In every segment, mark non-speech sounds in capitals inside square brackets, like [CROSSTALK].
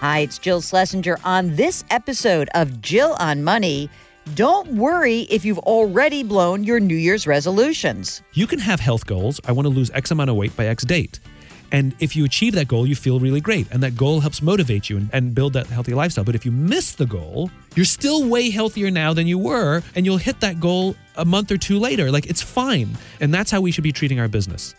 Hi, it's Jill Schlesinger. On this episode of Jill on Money, don't worry if you've already blown your New Year's resolutions. You can have health goals. I want to lose X amount of weight by X date. And if you achieve that goal, you feel really great. And that goal helps motivate you and, and, build that healthy lifestyle. But if you miss the goal, you're still way healthier now than you were. And you'll hit that goal a month or two later. Like it's fine. And that's how we should be treating our business.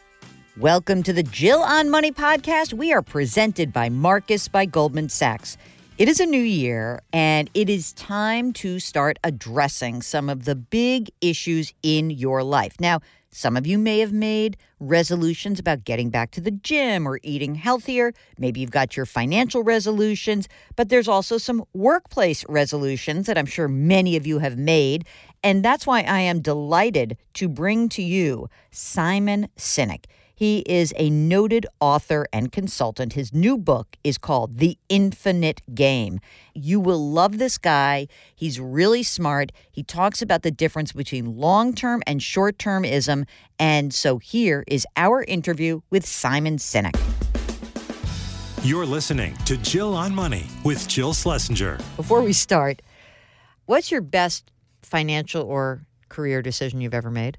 Welcome to the Jill on Money podcast. We are presented by Marcus by Goldman Sachs. It is a new year, and it is time to start addressing some of the big issues in your life. Now, some of you may have made resolutions about getting back to the gym or eating healthier. Maybe you've got your financial resolutions, but there's also some workplace resolutions that I'm sure many of you have made. And that's why I am delighted to bring to you Simon Sinek. He is a noted author and consultant. His new book is called The Infinite Game. You will love this guy. He's really smart. He talks about the difference between long term and short termism. And so here is our interview with Simon Sinek. You're listening to Jill on Money with Jill Schlesinger. Before we start, what's your best financial or career decision you've ever made?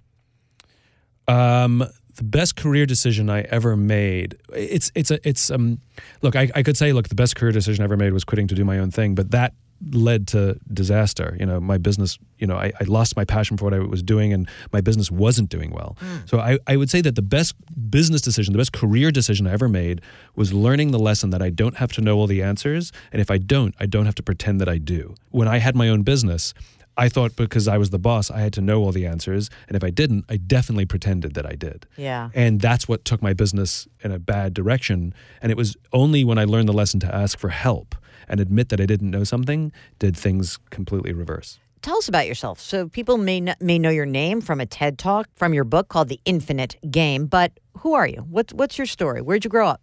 Um, the best career decision I ever made. It's it's a it's um look I, I could say look the best career decision I ever made was quitting to do my own thing, but that led to disaster. You know, my business, you know, I, I lost my passion for what I was doing and my business wasn't doing well. Mm. So I, I would say that the best business decision, the best career decision I ever made was learning the lesson that I don't have to know all the answers. And if I don't, I don't have to pretend that I do. When I had my own business, I thought because I was the boss, I had to know all the answers. And if I didn't, I definitely pretended that I did. Yeah. And that's what took my business in a bad direction. And it was only when I learned the lesson to ask for help and admit that I didn't know something did things completely reverse. Tell us about yourself. So people may not, may know your name from a TED talk, from your book called The Infinite Game. But who are you? What's what's your story? Where'd you grow up?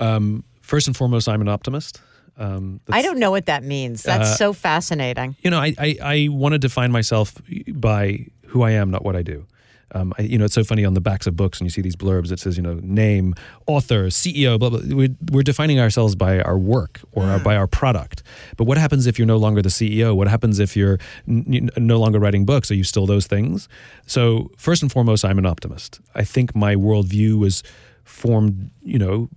Um, first and foremost, I'm an optimist. Um, I don't know what that means. That's uh, so fascinating. You know, I, I, I want to define myself by who I am, not what I do. Um, I, you know, it's so funny on the backs of books, and you see these blurbs. It says, you know, name, author, CEO, blah blah. We're, we're defining ourselves by our work or mm. our, by our product. But what happens if you're no longer the CEO? What happens if you're n- no longer writing books? Are you still those things? So first and foremost, I'm an optimist. I think my worldview was formed, you know,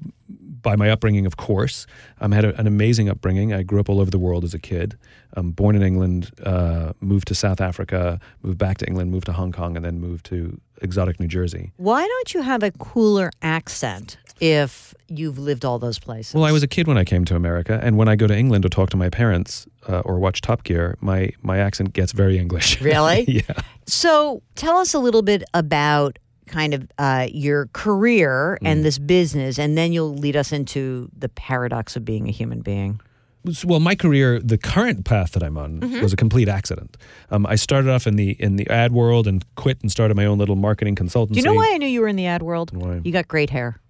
by my upbringing, of course. Um, I had a, an amazing upbringing. I grew up all over the world as a kid. Um, born in England, uh, moved to South Africa, moved back to England, moved to Hong Kong, and then moved to exotic New Jersey. Why don't you have a cooler accent if you've lived all those places? Well, I was a kid when I came to America, and when I go to England to talk to my parents uh, or watch Top Gear, my my accent gets very English. [LAUGHS] Really? yeah. So, tell us a little bit about kind of uh, your career and mm. this business, and then you'll lead us into the paradox of being a human being. Well, my career, the current path that I'm on, mm-hmm. was a complete accident. Um, I started off in the in the ad world and quit and started my own little marketing consultancy. Do you know why I knew you were in the ad world? Why? You got great hair.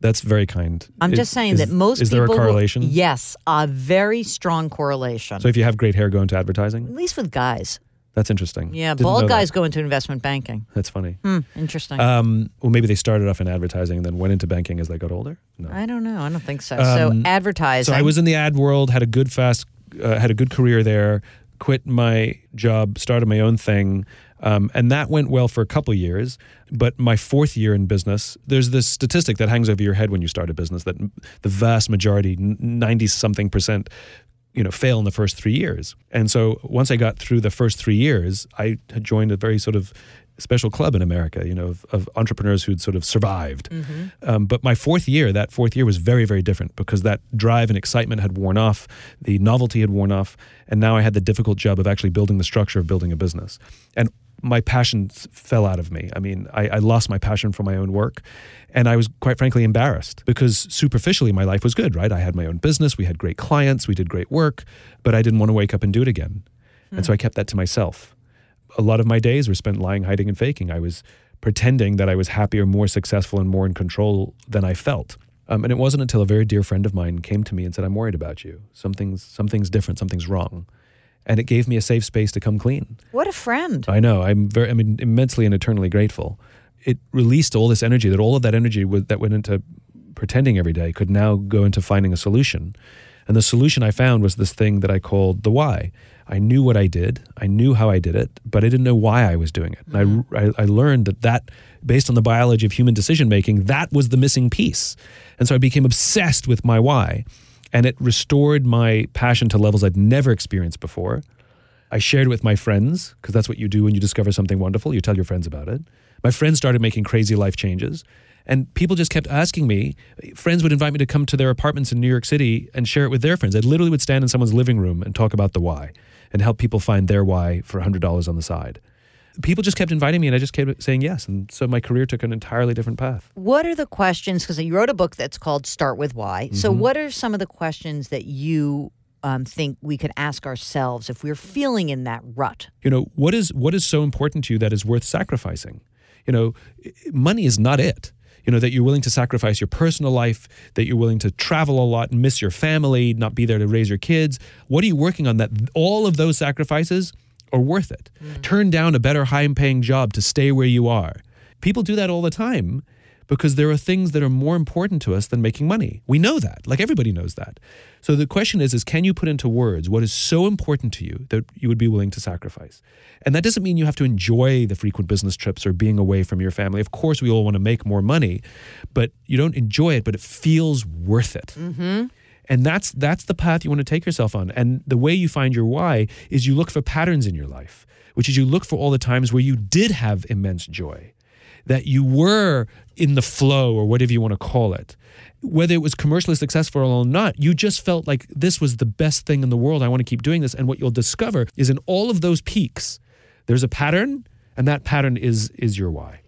That's very kind. I'm it, just saying is, that most is people. Is there a correlation? Will, yes, a very strong correlation. So if you have great hair, go into advertising. At least with guys. That's interesting. Yeah, Didn't bald guys that. go into investment banking. That's funny. Hmm, interesting. Um, well, maybe they started off in advertising and then went into banking as they got older. No, I don't know. I don't think so. Um, so advertising. So I was in the ad world, had a good fast, uh, had a good career there. Quit my job, started my own thing, um, and that went well for a couple years. But my fourth year in business, there's this statistic that hangs over your head when you start a business that the vast majority, ninety something percent, you know fail in the first three years. And so once i got through the first three years i had joined a very sort of special club in america you know of, of entrepreneurs who'd sort of survived. Mm-hmm. um, but my fourth year that fourth year was very very different because that drive and excitement had worn off the novelty had worn off and now i had the difficult job of actually building the structure of building a business. And my passions fell out of me. I mean, I, I, lost my passion for my own work. And I was quite frankly embarrassed because superficially my life was good, right? I had my own business, we had great clients, we did great work, but I didn't want to wake up and do it again. Mm. And so I kept that to myself. A lot of my days were spent lying, hiding, and faking. I was pretending that I was happier, more successful, and more in control than I felt. Um, and it wasn't until a very dear friend of mine came to me and said, I'm worried about you. Something's, something's different, something's wrong and it gave me a safe space to come clean. What a friend! I know. I'm very. I'm immensely and eternally grateful. It released all this energy. That all of that energy that went into pretending every day could now go into finding a solution. And the solution I found was this thing that I called the why. I knew what I did, I knew how I did it, but I didn't know why I was doing it. And I, mm-hmm. I, I learned that that, based on the biology of human decision making, that was the missing piece. And so I became obsessed with my why, and it restored my passion to levels I'd never experienced before. I shared with my friends because that's what you do when you discover something wonderful. You tell your friends about it. My friends started making crazy life changes. And people just kept asking me. Friends would invite me to come to their apartments in New York City and share it with their friends. I literally would stand in someone's living room and talk about the why and help people find their why for $100 on the side. People just kept inviting me and I just kept saying yes. And so my career took an entirely different path. What are the questions? Because you wrote a book that's called Start with Why. Mm-hmm. So, what are some of the questions that you um, think we could ask ourselves if we're feeling in that rut? You know, what is what is so important to you that is worth sacrificing? You know, money is not it. You know, that you're willing to sacrifice your personal life, that you're willing to travel a lot and miss your family, not be there to raise your kids. What are you working on that all of those sacrifices are worth it? Hmm. Turn down a better high paying job to stay where you are. People do that all the time because there are things that are more important to us than making money. We know that. Like everybody knows that. So the question is is can you put into words what is so important to you that you would be willing to sacrifice? And that doesn't mean you have to enjoy the frequent business trips or being away from your family. Of course, we all want to make more money, but you don't enjoy it, but it feels worth it. Mm-hmm. And that's that's the path you want to take yourself on. And the way you find your why is you look for patterns in your life, which is you look for all the times where you did have immense joy, that you were in the flow or whatever you want to call it. Whether it was commercially successful or not, you just felt like this was the best thing in the world. I want to keep doing this. And what you'll discover is in all of those peaks, there's a pattern, and that pattern is is your why.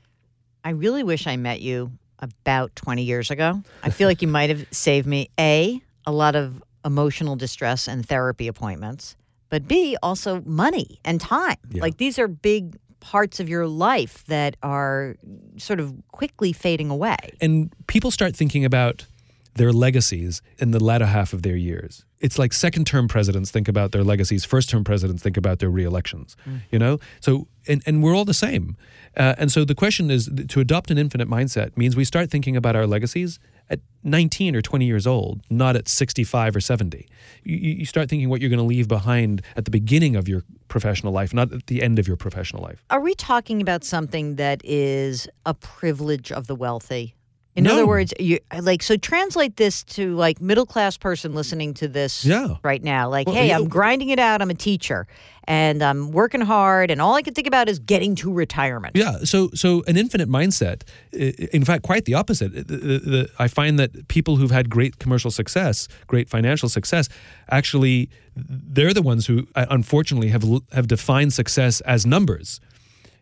I really wish I met you about 20 years ago. I feel like you might have saved me A, a lot of emotional distress and therapy appointments, but B, also money and time. Yeah. Like these are big parts of your life that are sort of quickly fading away. and people start thinking about their legacies in the latter half of their years. It's like second term presidents think about their legacies, first term presidents think about their re-elections, you know? So, and, and we're all the same. Uh, and so the question is to adopt an infinite mindset means we start thinking about our legacies at 19 or 20 years old, not at 65 or 70. You, you start thinking what you're going to leave behind at the beginning of your professional life, not at the end of your professional life. Are we talking about something that is a privilege of the wealthy? In No. other words, you like so translate this to like middle class person listening to this Yeah. right now. Like, Well, hey, yeah. I'm grinding it out. I'm a teacher and I'm working hard, and all I can think about is getting to retirement. Yeah. So so an infinite mindset, in fact, quite the opposite. The- the- the- I find that people who've had great commercial success, great financial success, actually, they're the ones who, uh, unfortunately, have have defined success as numbers.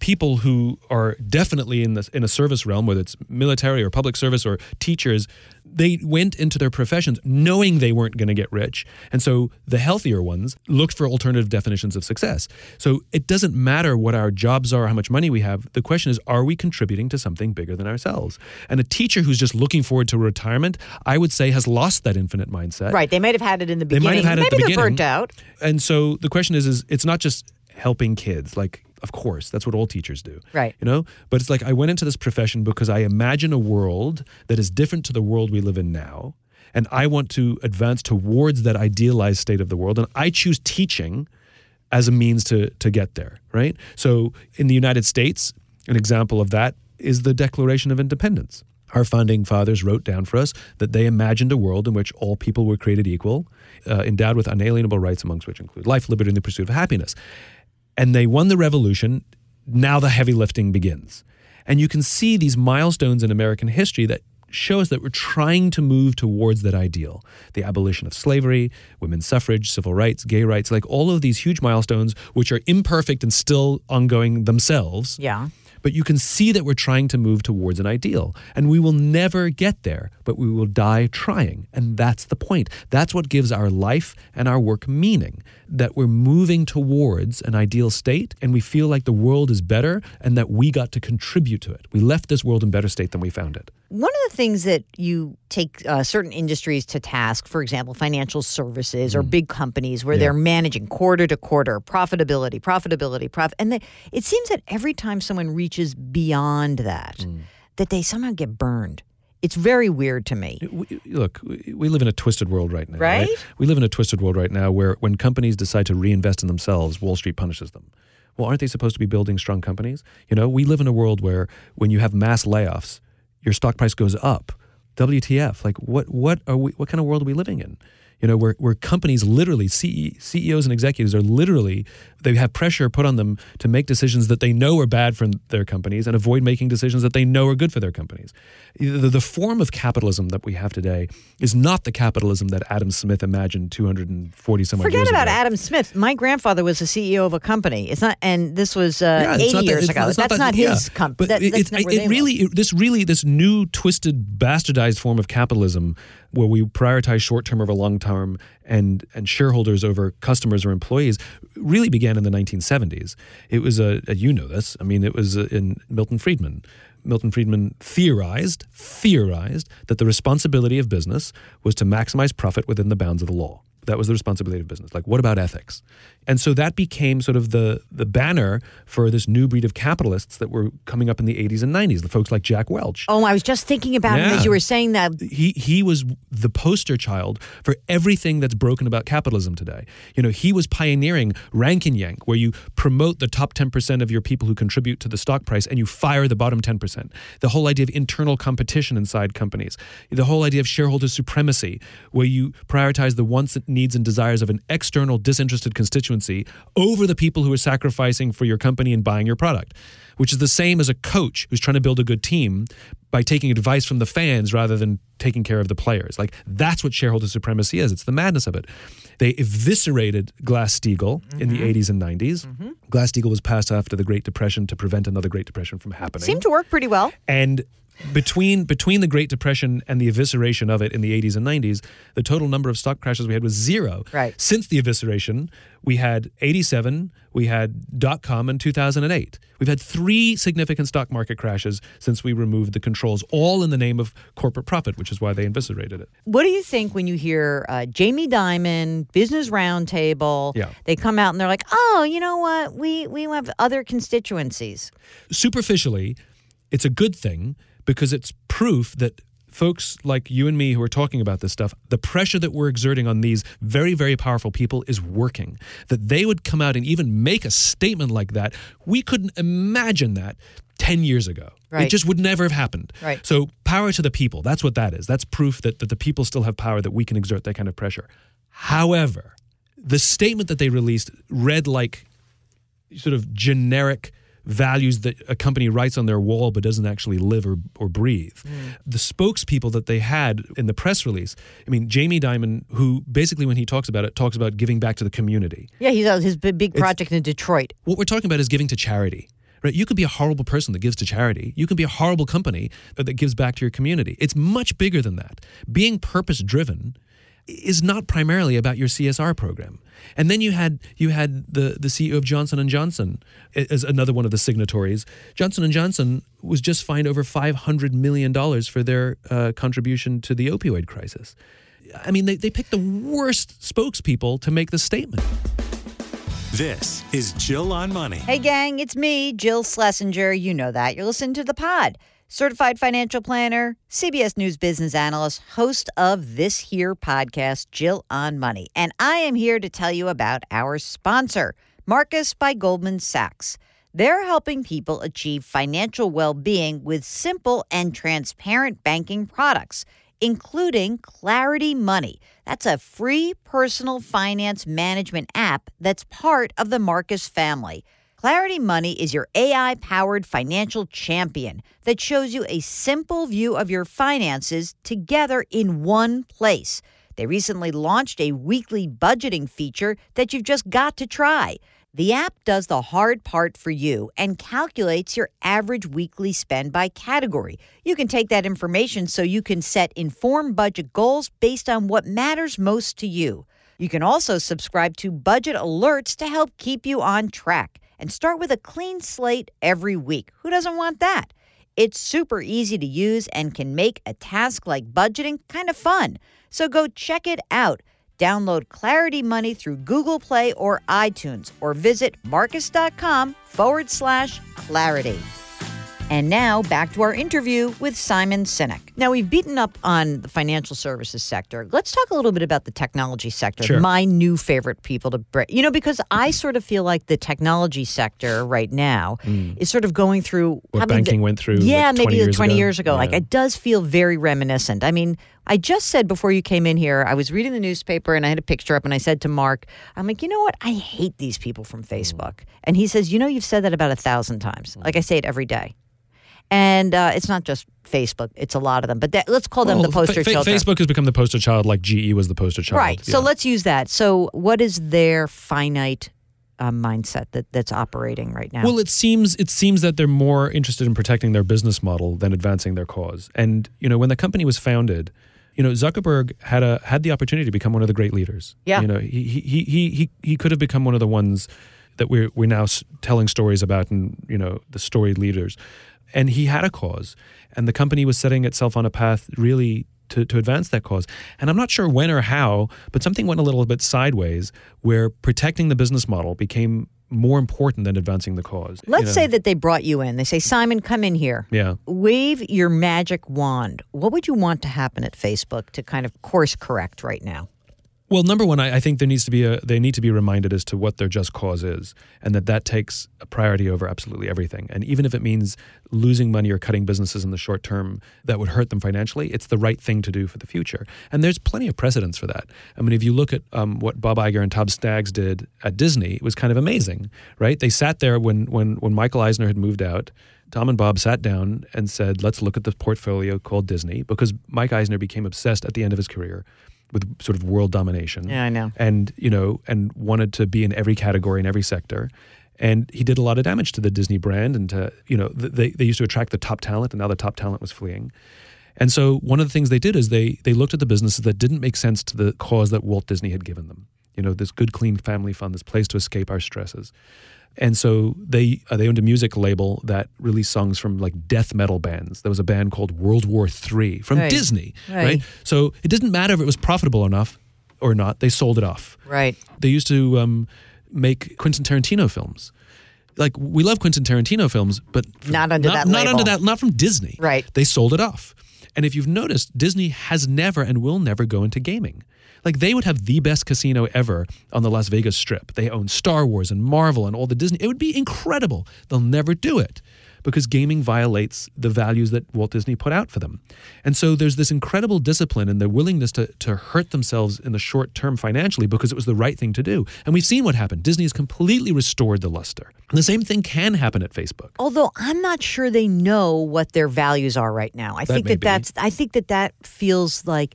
People who are definitely in the in a service realm, whether it's military or public service or teachers, they went into their professions knowing they weren't going to get rich, and so the healthier ones looked for alternative definitions of success. So it doesn't matter what our jobs are, how much money we have. The question is, are we contributing to something bigger than ourselves? And a teacher who's just looking forward to retirement, I would say, has lost that infinite mindset. Right. They might have had it in the beginning. They might have had it at Maybe the beginning. burnt out. And so the question is, is it's not just helping kids. Like, of course, that's what all teachers do. Right. You know? But it's like I went into this profession because I imagine a world that is different to the world we live in now. And I want to advance towards that idealized state of the world. And I choose teaching as a means to to get there, right? So in the United States, an example of that is the Declaration of Independence. Our founding fathers wrote down for us that they imagined a world in which all people were created equal, uh, endowed with unalienable rights, amongst which include life, liberty, and the pursuit of happiness. And they won the revolution. Now the heavy lifting begins. And you can see these milestones in American history that show us that we're trying to move towards that ideal the abolition of slavery, women's suffrage, civil rights, gay rights, like all of these huge milestones, which are imperfect and still ongoing themselves. Yeah. But you can see that we're trying to move towards an ideal. And we will never get there, but we will die trying. And that's the point. That's what gives our life and our work meaning that we're moving towards an ideal state and we feel like the world is better and that we got to contribute to it. We left this world in better state than we found it. One of the things that you take uh, certain industries to task, for example, financial services or big companies where they're managing quarter to quarter profitability, profitability, profit, and they, it seems that every time someone reaches beyond that, that they somehow get burned. It's very weird to me. We, look, we we live in a twisted world right now. Right? We live in a twisted world right now where when companies decide to reinvest in themselves, Wall Street punishes them. Well, aren't they supposed to be building strong companies? You know, we live in a world where when you have mass layoffs, your stock price goes up. WTF? Like, what? What are we? What kind of world are we living in? You know, where, where companies literally, CE, CEOs and executives are literally, they have pressure put on them to make decisions that they know are bad for their companies and avoid making decisions that they know are good for their companies. The, the form of capitalism that we have today is not the capitalism that Adam Smith imagined 240 some odd Forget years about. Adam Smith. My grandfather was the CEO of a company. It's not, and this was uh, Yeah, 80 not that- years ago. it's that's that- not, yeah. his company. That, it, it, it really, this really, this new twisted, bastardized form of capitalism, where we prioritize short term over long term and and shareholders over customers or employees, really began in the 1970s. It was a, a you know this. I mean, it was uh, in Milton Friedman. Milton Friedman theorized theorized that the responsibility of business was to maximize profit within the bounds of the law. That was the responsibility of business. Like, what about ethics? And so that became sort of the the banner for this new breed of capitalists that were coming up in the 80s and 90s. The folks like Jack Welch. Oh, I was just thinking about him as you were saying that. He he was the poster child for everything that's broken about capitalism today. You know, he was pioneering rank and yank, where you promote the top 10% of your people who contribute to the stock price and you fire the bottom 10%. The whole idea of internal competition inside companies. The whole idea of shareholder supremacy, where you prioritize the wants, needs, and desires of an external disinterested constituency over the people who are sacrificing for your company and buying your product, which is the same as a coach who's trying to build a good team by taking advice from the fans rather than taking care of the players. Like that's what shareholder supremacy is. It's the madness of it. They eviscerated Glass-Steagall in the mm-hmm. 80s and 90s. Mm-hmm. Glass-Steagall was passed after the Great Depression to prevent another Great Depression from happening. Seemed to work pretty well. And between between the Great Depression and the evisceration of it in the 80s and 90s, the total number of stock crashes we had was zero. Right. Since the evisceration, we had 87, we had dot com, and 2008. We've had three significant stock market crashes since we removed the controls, all in the name of corporate profit, which is why they eviscerated it. What do you think when you hear uh, Jamie Dimon, Business Roundtable? Yeah. They come out and they're like, "Oh, you know what? We we have other constituencies." superficially, it's a good thing because it's proof that folks like you and me who are talking about this stuff, the pressure that we're exerting on these very, very powerful people is working. That they would come out and even make a statement like that, we couldn't imagine that 10 years ago. It just would never have happened. Right. So, power to the people, that's what that is. That's proof that, that the people still have power, that we can exert that kind of pressure. However, the statement that they released read like sort of generic values that a company writes on their wall but doesn't actually live or, or breathe. The spokespeople that they had in the press release, I mean, Jamie Dimon, who basically, when he talks about it, talks about giving back to the community. Yeah, he's uh, his big big project in Detroit. What we're talking about is giving to charity. Right? You could be a horrible person that gives to charity. You can be a horrible company that gives back to your community. It's much bigger than that. Being purpose driven is not primarily about your CSR program. And then you had you had the the CEO of Johnson and Johnson as another one of the signatories. Johnson and Johnson was just fined over 500 million dollars for their uh, contribution to the opioid crisis. I mean, they, they picked the worst spokespeople to make the statement. This is Jill on Money. Hey, gang, it's me, Jill Schlesinger. You know that. You're listening to the pod. Certified financial planner, CBS News business analyst, host of this here podcast, Jill on Money. And I am here to tell you about our sponsor, Marcus by Goldman Sachs. They're helping people achieve financial well being with simple and transparent banking products, including Clarity Money. That's a free personal finance management app that's part of the Marcus family. Clarity Money is your AI powered financial champion that shows you a simple view of your finances together in one place. They recently launched a weekly budgeting feature that you've just got to try. The app does the hard part for you and calculates your average weekly spend by category. You can take that information so you can set informed budget goals based on what matters most to you. You can also subscribe to budget alerts to help keep you on track and start with a clean slate every week. Who doesn't want that? It's super easy to use and can make a task like budgeting kind of fun. So go check it out. Download Clarity Money through Google Play or iTunes or visit marcus.com forward slash clarity. And now back to our interview with Simon Sinek. Now we've beaten up on the financial services sector. Let's talk a little bit about the technology sector. Sure. My new favorite people to bring. You know, because I sort of feel like the technology sector right now is sort of going through Mm. What I mean, banking the- went through, Yeah, like, 20 maybe years 20 ago. years ago. Like it does feel very reminiscent. I mean, I just said before you came in here, I was reading the newspaper and I had a picture up and I said to Mark, I'm like, you know what? I hate these people from Facebook. And he says, you know, you've said that about a thousand times. Like I say it every day. And uh, it's not just Facebook; it's a lot of them. But that, let's call them the poster Fa- Fa- children. Facebook has become the poster child, like GE was the poster child. right. So Yeah. let's use that. So, what is their finite uh, mindset that, that's operating right now? Well, it seems it seems that they're more interested in protecting their business model than advancing their cause. And you know, when the company was founded, you know, Zuckerberg had a had the opportunity to become one of the great leaders. Yeah. You know, he he he he he could have become one of the ones that we're we're now telling stories about, and you know, the storied leaders. And he had a cause, and the company was setting itself on a path really. To, to advance that cause. And I'm not sure when or how, but something went a little bit sideways where protecting the business model became more important than advancing the cause. Let's know? say that they brought you in. They say, Simon, come in here. Yeah. Wave your magic wand. What would you want to happen at Facebook to kind of course correct right now? Well, number one, I, I think there needs to be a they need to be reminded as to what their just cause is, and that that takes a priority over absolutely everything. And even if it means losing money or cutting businesses in the short term that would hurt them financially, it's the right thing to do for the future. And there's plenty of precedents for that. I mean, if you look at um, what Bob Iger and Tom Staggs did at Disney, it was kind of amazing, right? They sat there when when when Michael Eisner had moved out. Tom and Bob sat down and said, "Let's look at the portfolio called Disney," because Mike Eisner became obsessed at the end of his career with sort of world domination. Yeah, I know. And you know, and wanted to be in every category in every sector. And he did a lot of damage to the Disney brand, and to you know, they they used to attract the top talent, and now the top talent was fleeing. And so one of the things they did is they they looked at the businesses that didn't make sense to the cause that Walt Disney had given them. You know, this good, clean family fund, this place to escape our stresses. And so they uh, they owned a music label that released songs from like death metal bands. There was a band called World War III from Right. Disney, Right. right? So it didn't matter if it was profitable enough or not. They sold it off. Right. They used to um, make Quentin Tarantino films. Like we love Quentin Tarantino films, but Not under that Not label. under that. Not from Disney. Right. They sold it off. And if you've noticed, Disney has never and will never go into gaming. Like they would have the best casino ever on the Las Vegas Strip. They own Star Wars and Marvel and all the Disney. It would be incredible. They'll never do it because gaming violates the values that Walt Disney put out for them. And so there's this incredible discipline and their willingness to, to hurt themselves in the short term financially because it was the right thing to do. And we've seen what happened. Disney has completely restored the luster. And the same thing can happen at Facebook. Although I'm not sure they know what their values are right now. I think that be. that's I think that that feels like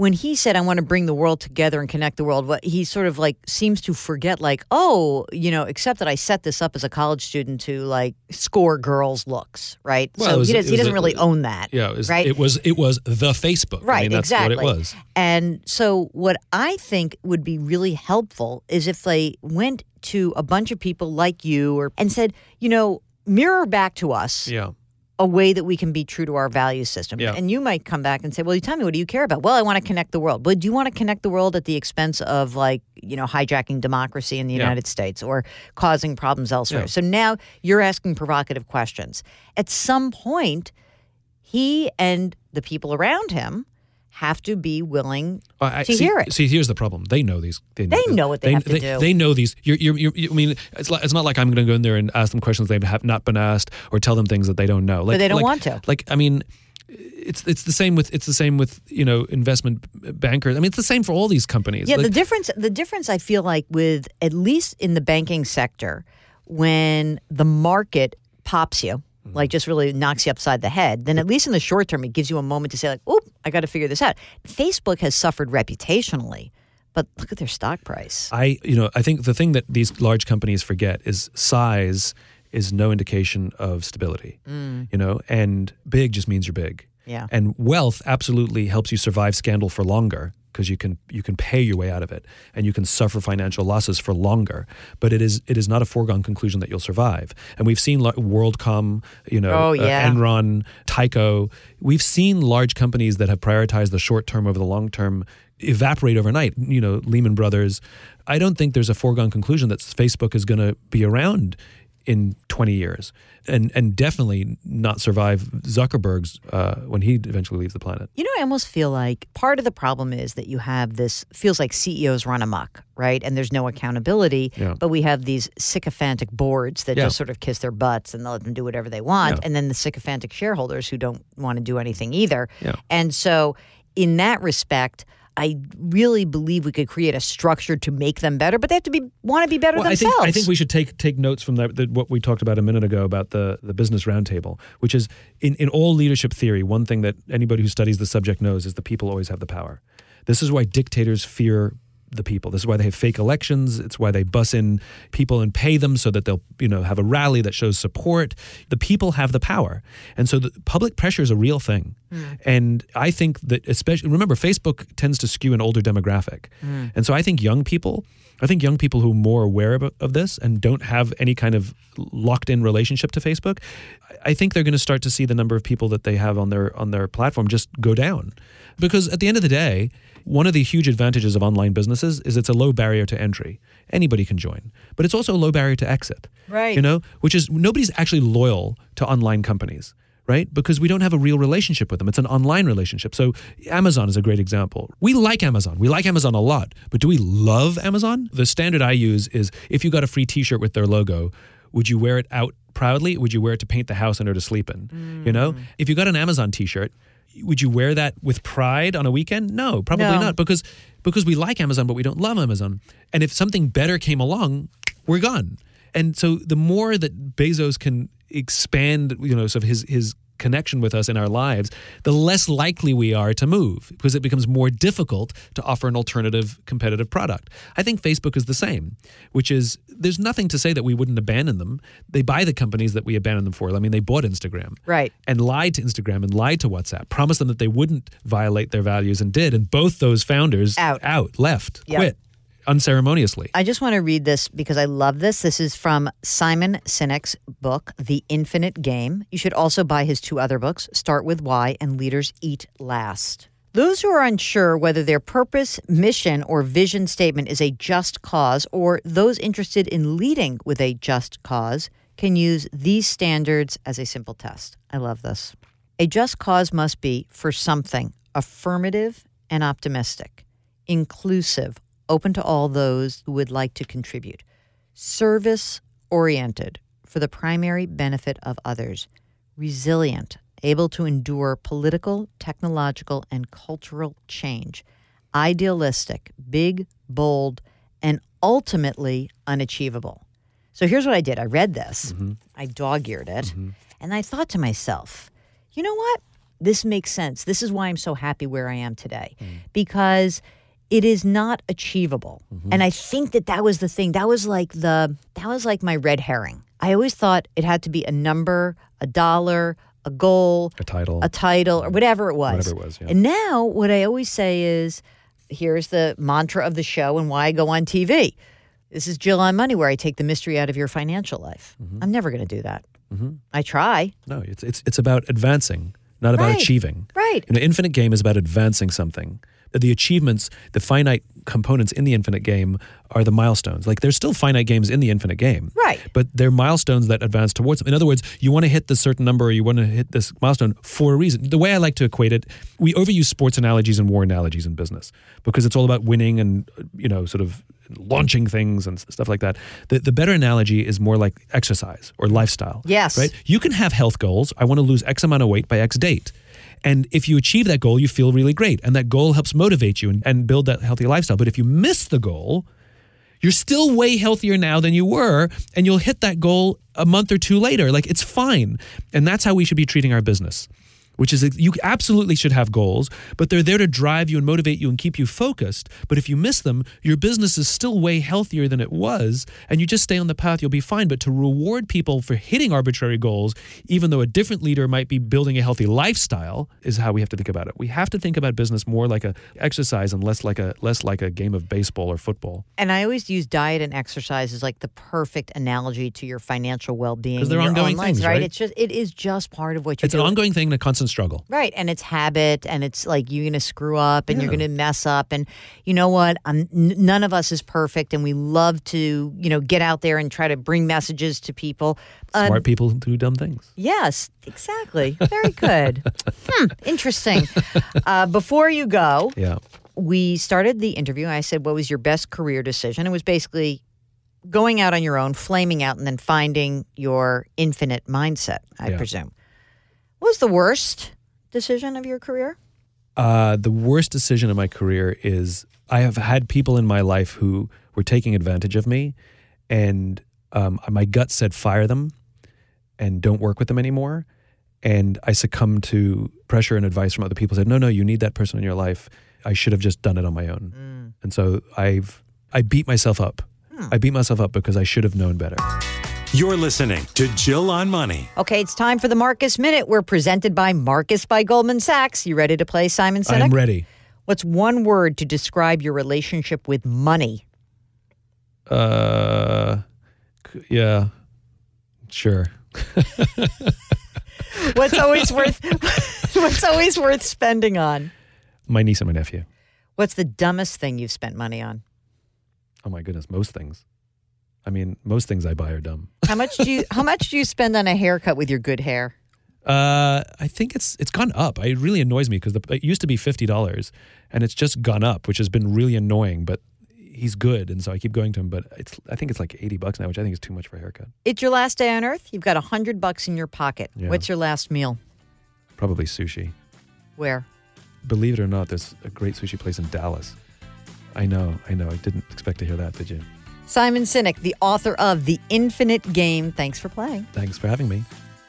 when he said I want to bring the world together and connect the world, what he sort of like seems to forget like, oh, you know, except that I set this up as a college student to like score girls' looks, right? Well, so was- he, does, he doesn't a- really own that. Yeah, it was, right. it was it was the Facebook. Right, I mean, that's exactly. what it was. And so, what I think would be really helpful is if they went to a bunch of people like you or and said, you know, mirror back to us Yeah. A way that we can be true to our value system. Yeah. And you might come back and say, well, you tell me, what do you care about? Well, I want to connect the world. But do you want to connect the world at the expense of like, you know, hijacking democracy in the Yeah. United States or causing problems elsewhere? Yeah. So now you're asking provocative questions. At some point, he and the people around him have to be willing I- to see, hear it. See, here's the problem. They know these. They know, They know what they have to they, do. They know these. You're, you're, you're, you- I mean, it's, like, it's not like I'm going to go in there and ask them questions they have not been asked or tell them things that they don't know. Like, they don't like- want to. Like, I mean, it's it's the same with it's the same with you know investment bankers. I mean, it's the same for all these companies. Yeah, Like, the difference the difference I feel like with at least in the banking sector, when the market pops you, Mm-hmm. like just really knocks you upside the head, then at least in the short term it gives you a moment to say like, "Oop, I got to figure this out." Facebook has suffered reputationally, but look at their stock price. I, you know, I think the thing that these large companies forget is size is no indication of stability. You know, and big just means you're big. Yeah. And wealth absolutely helps you survive scandal for longer because you can you can pay your way out of it and you can suffer financial losses for longer. But it is it is not a foregone conclusion that you'll survive. And we've seen like WorldCom, you know, Oh, uh. Enron, Tyco. We've seen large companies that have prioritized the short term over the long term evaporate overnight. You know, Lehman Brothers. I don't think there's a foregone conclusion that Facebook is going to be around in 20 years, and and definitely not survive Zuckerberg's uh, when he eventually leaves the planet. You know, I almost feel like part of the problem is that you have this feels like CEOs run amok, right? And there's no accountability, Yeah. but we have these sycophantic boards that Yeah. just sort of kiss their butts and let them do whatever they want, Yeah. and then the sycophantic shareholders who don't want to do anything either. Yeah. And so, in that respect. I really believe we could create a structure to make them better, but they have to be want to be better Well, I themselves. think I think we should take take notes from that, that what we talked about a minute ago about the the business roundtable, which is in in all leadership theory, one thing that anybody who studies the subject knows is the people always have the power. This is why dictators fear the people. This is why they have fake elections. It's why they bus in people and pay them so that they'll, you know, have a rally that shows support. The people have the power. And so the public pressure is a real thing. Mm. And I think that especially remember Facebook tends to skew an older demographic. Mm. And so I think young people I think young people who are more aware of, of this and don't have any kind of locked in relationship to Facebook, I- I think they're going to start to see the number of people that they have on their on their platform just go down. Because at the end of the day, one of the huge advantages of online businesses is it's a low barrier to entry. Anybody can join, but it's also a low barrier to exit. Right. You know, which is nobody's actually loyal to online companies right? Because we don't have a real relationship with them. It's an online relationship. So Amazon is a great example. We like Amazon. We like Amazon a lot. But do we love Amazon? The standard I use is if you got a free t-shirt with their logo, would you wear it out proudly? Would you wear it to paint the house and or to sleep in? You know? Mm. If you got an Amazon t-shirt, would you wear that with pride on a weekend? No, probably No. not because because we like Amazon but we don't love Amazon. And if something better came along, we're gone. And so the more that Bezos can expand, you know, sort of his his connection with us in our lives, the less likely we are to move because it becomes more difficult to offer an alternative competitive product. I think Facebook is the same, which is there's nothing to say that we wouldn't abandon them. They buy the companies that we abandon them for. I mean, they bought Instagram. Right. And lied to Instagram and lied to WhatsApp, promised them that they wouldn't violate their values and did. And both those founders Out. out, left, Yep. quit unceremoniously. I just want to read this because I love this. This is from Simon Sinek's book, The Infinite Game. You should also buy his two other books, Start with Why and Leaders Eat Last. Those who are unsure whether their purpose, mission, or vision statement is a just cause, or those interested in leading with a just cause, can use these standards as a simple test. I love this. A just cause must be, for something, affirmative and optimistic, inclusive, open to all those who would like to contribute, service oriented for the primary benefit of others, resilient, able to endure political, technological, and cultural change, idealistic, big, bold, and ultimately unachievable. So here's what I did. I read this, mm-hmm. I dog eared it, mm-hmm. and I thought to myself, you know what? This makes sense. This is why I'm so happy where I am today. Mm. Because it is not achievable. And I think that that was the thing. That was like the that was like my red herring. I always thought it had to be a number, a dollar, a goal, A title. a title, or whatever it was. Whatever it was, yeah. And now what I always say is here's the mantra of the show and why I go on TV. This is Jill on Money, where I take the mystery out of your financial life. Mm-hmm. I'm never going to do that. I try. no, it's, it's, it's about advancing, not about Right. achieving. Right. Know, infinite game is about advancing something. The achievements, the finite components in the infinite game are the milestones. Like there's still finite games in the infinite game. Right. But they're milestones that advance towards them. In other words, you want to hit this certain number or you want to hit this milestone for a reason. The way I like to equate it, we overuse sports analogies and war analogies in business because it's all about winning and, you know, sort of launching things and stuff like that. The, the better analogy is more like exercise or lifestyle. Yes. Right? You can have health goals. I want to lose X amount of weight by X date. And if you achieve that goal, you feel really great. And that goal helps motivate you and, and build that healthy lifestyle. But if you miss the goal, you're still way healthier now than you were, and you'll hit that goal a month or two later. Like it's fine. And that's how we should be treating our business. Which is you absolutely should have goals, but they're there to drive you and motivate you and keep you focused. But if you miss them, your business is still way healthier than it was, and you just stay on the path, you'll be fine. But to reward people for hitting arbitrary goals, even though a different leader might be building a healthy lifestyle, is how we have to think about it. We have to think about business more like a exercise and less like a less like a game of baseball or football. And I always use diet and exercise as like the perfect analogy to your financial well-being. 'Cause they're ongoing life, things, right? right? It's just it is just part of what you It's do. an ongoing thing and a constant struggle. Right. And it's habit and it's like you're going to screw up and you're going to mess up. And you know what? Um, n- none of us is perfect and we love to, you know, get out there and try to bring messages to people. Um, Smart people do dumb things. Yes, exactly. Very good. [LAUGHS] hmm, interesting. Uh, before you go, Yeah. we started the interview. I said, What was your best career decision? It was basically going out on your own, flaming out, and then finding your infinite mindset, I Yeah. presume. What was the worst decision of your career? Uh, the worst decision of my career is I have had people in my life who were taking advantage of me, and um, my gut said fire them and don't work with them anymore. And I succumbed to pressure and advice from other people. Said, no, no, you need that person in your life. I should have just done it on my own. And so I've I beat myself up. I beat myself up because I should have known better. You're listening to Jill on Money. Okay, it's time for the Marcus Minute. We're presented by Marcus by Goldman Sachs. You ready to play Simon Sinek? I'm ready. What's one word to describe your relationship with money? Uh, yeah, sure. [LAUGHS] What's always worth [LAUGHS] What's always worth spending on? My niece and my nephew. What's the dumbest thing you've spent money on? Oh my goodness, most things. I mean, most things I buy are dumb. [LAUGHS] How much do you How much do you spend on a haircut with your good hair? Uh, I think it's it's gone up. It really annoys me because it used to be fifty dollars, and it's just gone up, which has been really annoying. But he's good, and so I keep going to him. But it's I think it's like eighty bucks now, which I think is too much for a haircut. It's your last day on Earth. You've got a hundred bucks in your pocket. Yeah. What's your last meal? Probably sushi. Where? Believe it or not, there's a great sushi place in Dallas. I know, I know. I didn't expect to hear that, did you? Simon Sinek, the author of The Infinite Game. Thanks for playing. Thanks for having me.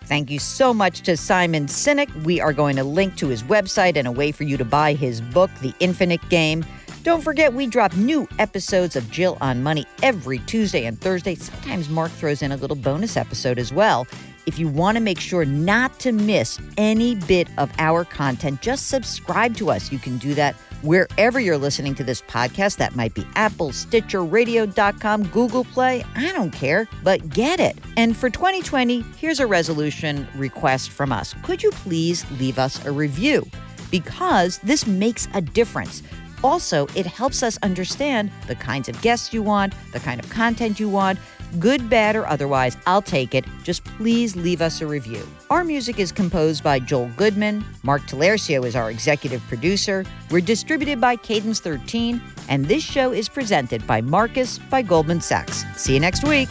Thank you so much to Simon Sinek. We are going to link to his website and a way for you to buy his book, The Infinite Game. Don't forget, we drop new episodes of Jill on Money every Tuesday and Thursday. Sometimes Mark throws in a little bonus episode as well. If you want to make sure not to miss any bit of our content, just subscribe to us. You can do that wherever you're listening to this podcast. That might be Apple, Stitcher, Radio.com, Google Play. I don't care, but get it. And for 2020, here's a resolution request from us. Could you please leave us a review? Because this makes a difference. Also, it helps us understand the kinds of guests you want, the kind of content you want. Good, bad, or otherwise, I'll take it. Just please leave us a review. Our music is composed by Joel Goodman. Mark Talercio is our executive producer. We're distributed by Cadence 13, and this show is presented by Marcus by Goldman Sachs. See you next week.